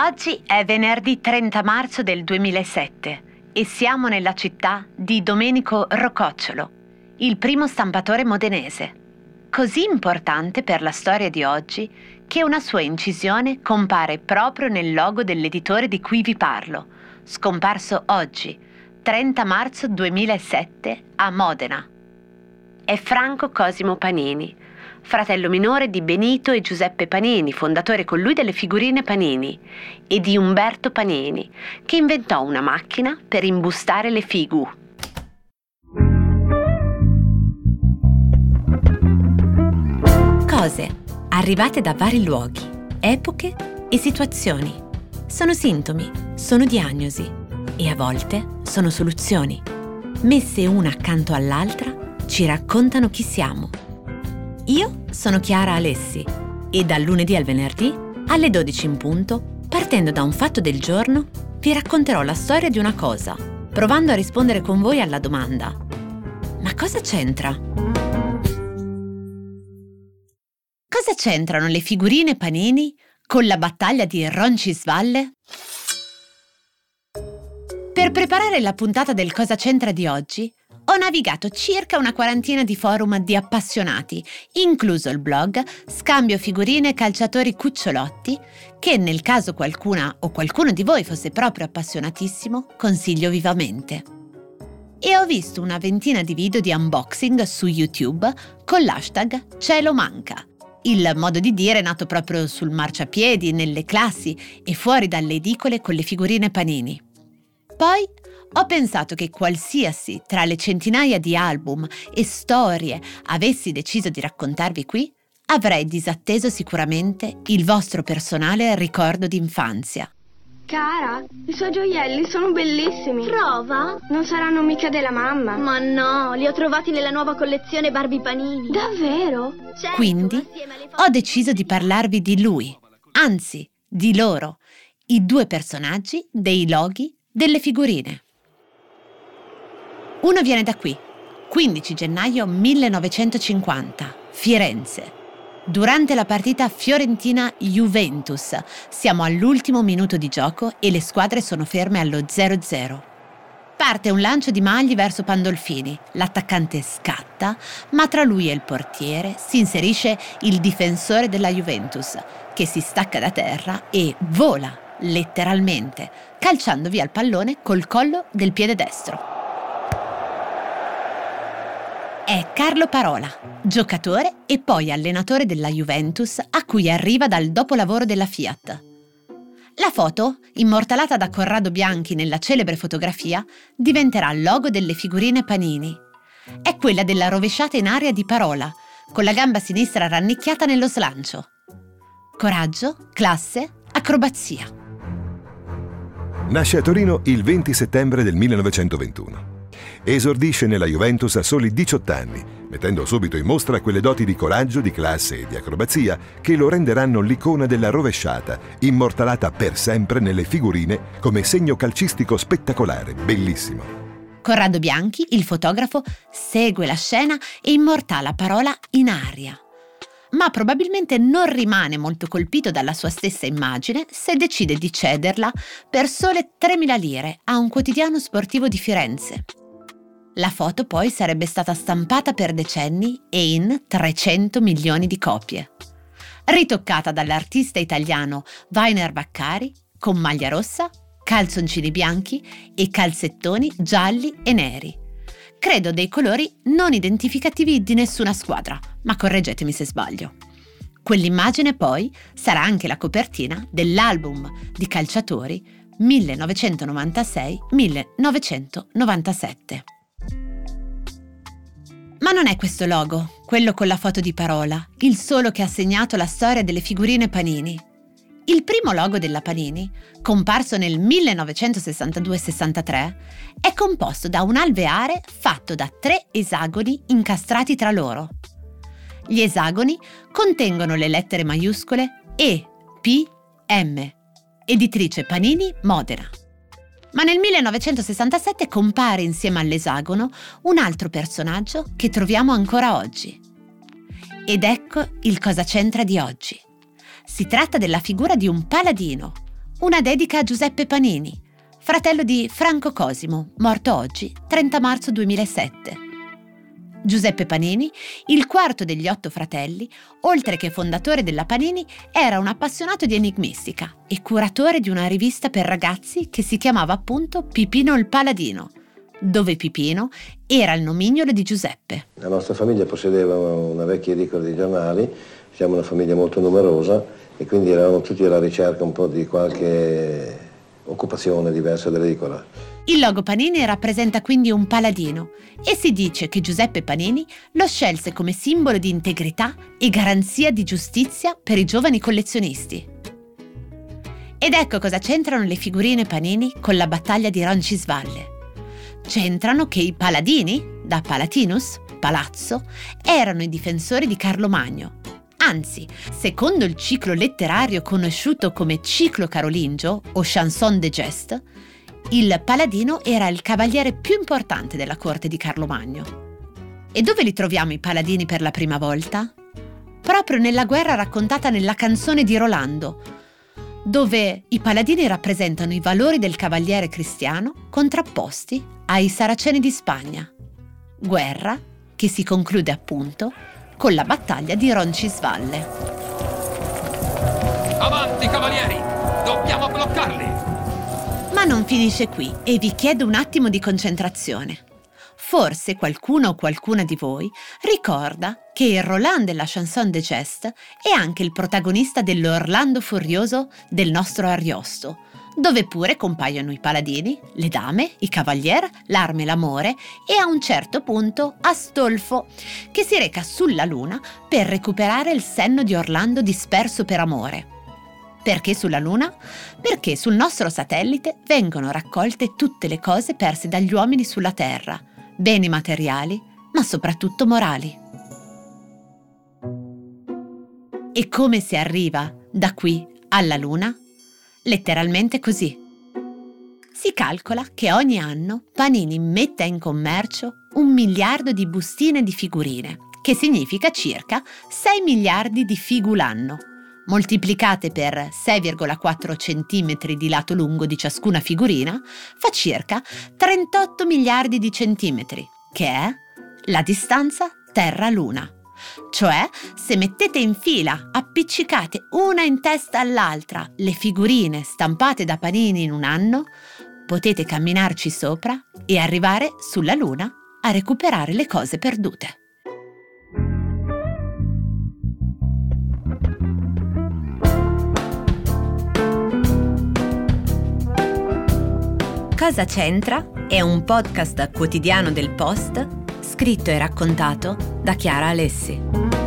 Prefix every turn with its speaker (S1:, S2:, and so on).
S1: Oggi è venerdì 30 marzo del 2007 e siamo nella città di Domenico Rococciolo, il primo stampatore modenese, così importante per la storia di oggi che una sua incisione compare proprio nel logo dell'editore di cui vi parlo, scomparso oggi, 30 marzo 2007, a Modena. È Franco Cosimo Panini, fratello minore di Benito e Giuseppe Panini, fondatore con lui delle figurine Panini, e di Umberto Panini, che inventò una macchina per imbustare le figu. Cose arrivate da vari luoghi, epoche e situazioni. Sono sintomi, sono diagnosi e a volte sono soluzioni. Messe una accanto all'altra ci raccontano chi siamo io sono Chiara Alessi e dal lunedì al venerdì, alle 12 in punto, partendo da un fatto del giorno, vi racconterò la storia di una cosa, provando a rispondere con voi alla domanda Ma cosa c'entra? Cosa c'entrano le figurine panini con la battaglia di Roncisvalle? Per preparare la puntata del Cosa c'entra di oggi, ho navigato circa una quarantina di forum di appassionati, incluso il blog Scambio Figurine Calciatori Cucciolotti, che nel caso qualcuna o qualcuno di voi fosse proprio appassionatissimo, consiglio vivamente. E ho visto una ventina di video di unboxing su YouTube con l'hashtag Cielo Manca. Il modo di dire è nato proprio sul marciapiedi, nelle classi e fuori dalle edicole con le figurine panini. Poi ho pensato che qualsiasi tra le centinaia di album e storie avessi deciso di raccontarvi qui, avrei disatteso sicuramente il vostro personale ricordo d'infanzia.
S2: Cara, i suoi gioielli sono bellissimi.
S3: Prova?
S2: Non saranno mica della mamma.
S3: Ma no, li ho trovati nella nuova collezione Barbie Panini.
S2: Davvero?
S3: Certo,
S1: Quindi ho deciso di parlarvi di lui, anzi di loro, i due personaggi dei loghi delle figurine. Uno viene da qui, 15 gennaio 1950, Firenze. Durante la partita Fiorentina-Juventus siamo all'ultimo minuto di gioco e le squadre sono ferme allo 0-0. Parte un lancio di magli verso Pandolfini, l'attaccante scatta, ma tra lui e il portiere si inserisce il difensore della Juventus, che si stacca da terra e vola, letteralmente, calciando via il pallone col collo del piede destro è Carlo Parola, giocatore e poi allenatore della Juventus a cui arriva dal dopolavoro della Fiat. La foto, immortalata da Corrado Bianchi nella celebre fotografia, diventerà il logo delle figurine Panini. È quella della rovesciata in aria di Parola, con la gamba sinistra rannicchiata nello slancio. Coraggio, classe, acrobazia.
S4: Nasce a Torino il 20 settembre del 1921. Esordisce nella Juventus a soli 18 anni, mettendo subito in mostra quelle doti di coraggio, di classe e di acrobazia che lo renderanno l'icona della rovesciata, immortalata per sempre nelle figurine come segno calcistico spettacolare, bellissimo.
S1: Corrado Bianchi, il fotografo, segue la scena e immortala parola in aria. Ma probabilmente non rimane molto colpito dalla sua stessa immagine se decide di cederla per sole 3.000 lire a un quotidiano sportivo di Firenze. La foto poi sarebbe stata stampata per decenni e in 300 milioni di copie. Ritoccata dall'artista italiano Weiner Baccari con maglia rossa, calzoncini bianchi e calzettoni gialli e neri. Credo dei colori non identificativi di nessuna squadra, ma correggetemi se sbaglio. Quell'immagine poi sarà anche la copertina dell'album di calciatori 1996-1997. Ma non è questo logo, quello con la foto di parola, il solo che ha segnato la storia delle figurine Panini. Il primo logo della Panini, comparso nel 1962-63, è composto da un alveare fatto da tre esagoni incastrati tra loro. Gli esagoni contengono le lettere maiuscole E, P, M. Editrice Panini Modena. Ma nel 1967 compare insieme all'esagono un altro personaggio che troviamo ancora oggi. Ed ecco il cosa c'entra di oggi. Si tratta della figura di un paladino, una dedica a Giuseppe Panini, fratello di Franco Cosimo, morto oggi, 30 marzo 2007. Giuseppe Panini, il quarto degli otto fratelli, oltre che fondatore della Panini, era un appassionato di enigmistica e curatore di una rivista per ragazzi che si chiamava appunto Pipino il Paladino, dove Pipino era il nomignolo di Giuseppe.
S5: La nostra famiglia possedeva una vecchia edicola di giornali, siamo una famiglia molto numerosa e quindi eravamo tutti alla ricerca un po' di qualche occupazione diversa dell'edicola.
S1: Il logo Panini rappresenta quindi un paladino e si dice che Giuseppe Panini lo scelse come simbolo di integrità e garanzia di giustizia per i giovani collezionisti. Ed ecco cosa c'entrano le figurine Panini con la battaglia di Roncisvalle. C'entrano che i paladini, da Palatinus, palazzo, erano i difensori di Carlo Magno. Anzi, secondo il ciclo letterario conosciuto come ciclo carolingio o chanson de geste, il paladino era il cavaliere più importante della corte di Carlo Magno. E dove li troviamo i paladini per la prima volta? Proprio nella guerra raccontata nella canzone di Rolando, dove i paladini rappresentano i valori del cavaliere cristiano contrapposti ai saraceni di Spagna. Guerra che si conclude appunto con la battaglia di Roncisvalle.
S6: Avanti, cavalieri! Dobbiamo bloccarli!
S1: Ma non finisce qui e vi chiedo un attimo di concentrazione. Forse qualcuno o qualcuna di voi ricorda che il Roland della chanson de geste è anche il protagonista dell'Orlando Furioso del nostro Ariosto, dove pure compaiono i paladini, le dame, i cavalieri, l'arme l'amore e a un certo punto Astolfo, che si reca sulla Luna per recuperare il senno di Orlando disperso per amore. Perché sulla Luna? Perché sul nostro satellite vengono raccolte tutte le cose perse dagli uomini sulla Terra, beni materiali, ma soprattutto morali. E come si arriva da qui alla Luna? Letteralmente così. Si calcola che ogni anno Panini metta in commercio un miliardo di bustine di figurine, che significa circa 6 miliardi di figu l'anno, moltiplicate per 6,4 cm di lato lungo di ciascuna figurina, fa circa 38 miliardi di centimetri, che è la distanza Terra-Luna. Cioè, se mettete in fila, appiccicate una in testa all'altra, le figurine stampate da Panini in un anno, potete camminarci sopra e arrivare sulla Luna a recuperare le cose perdute. Cosa c'entra? È un podcast quotidiano del Post scritto e raccontato da Chiara Alessi.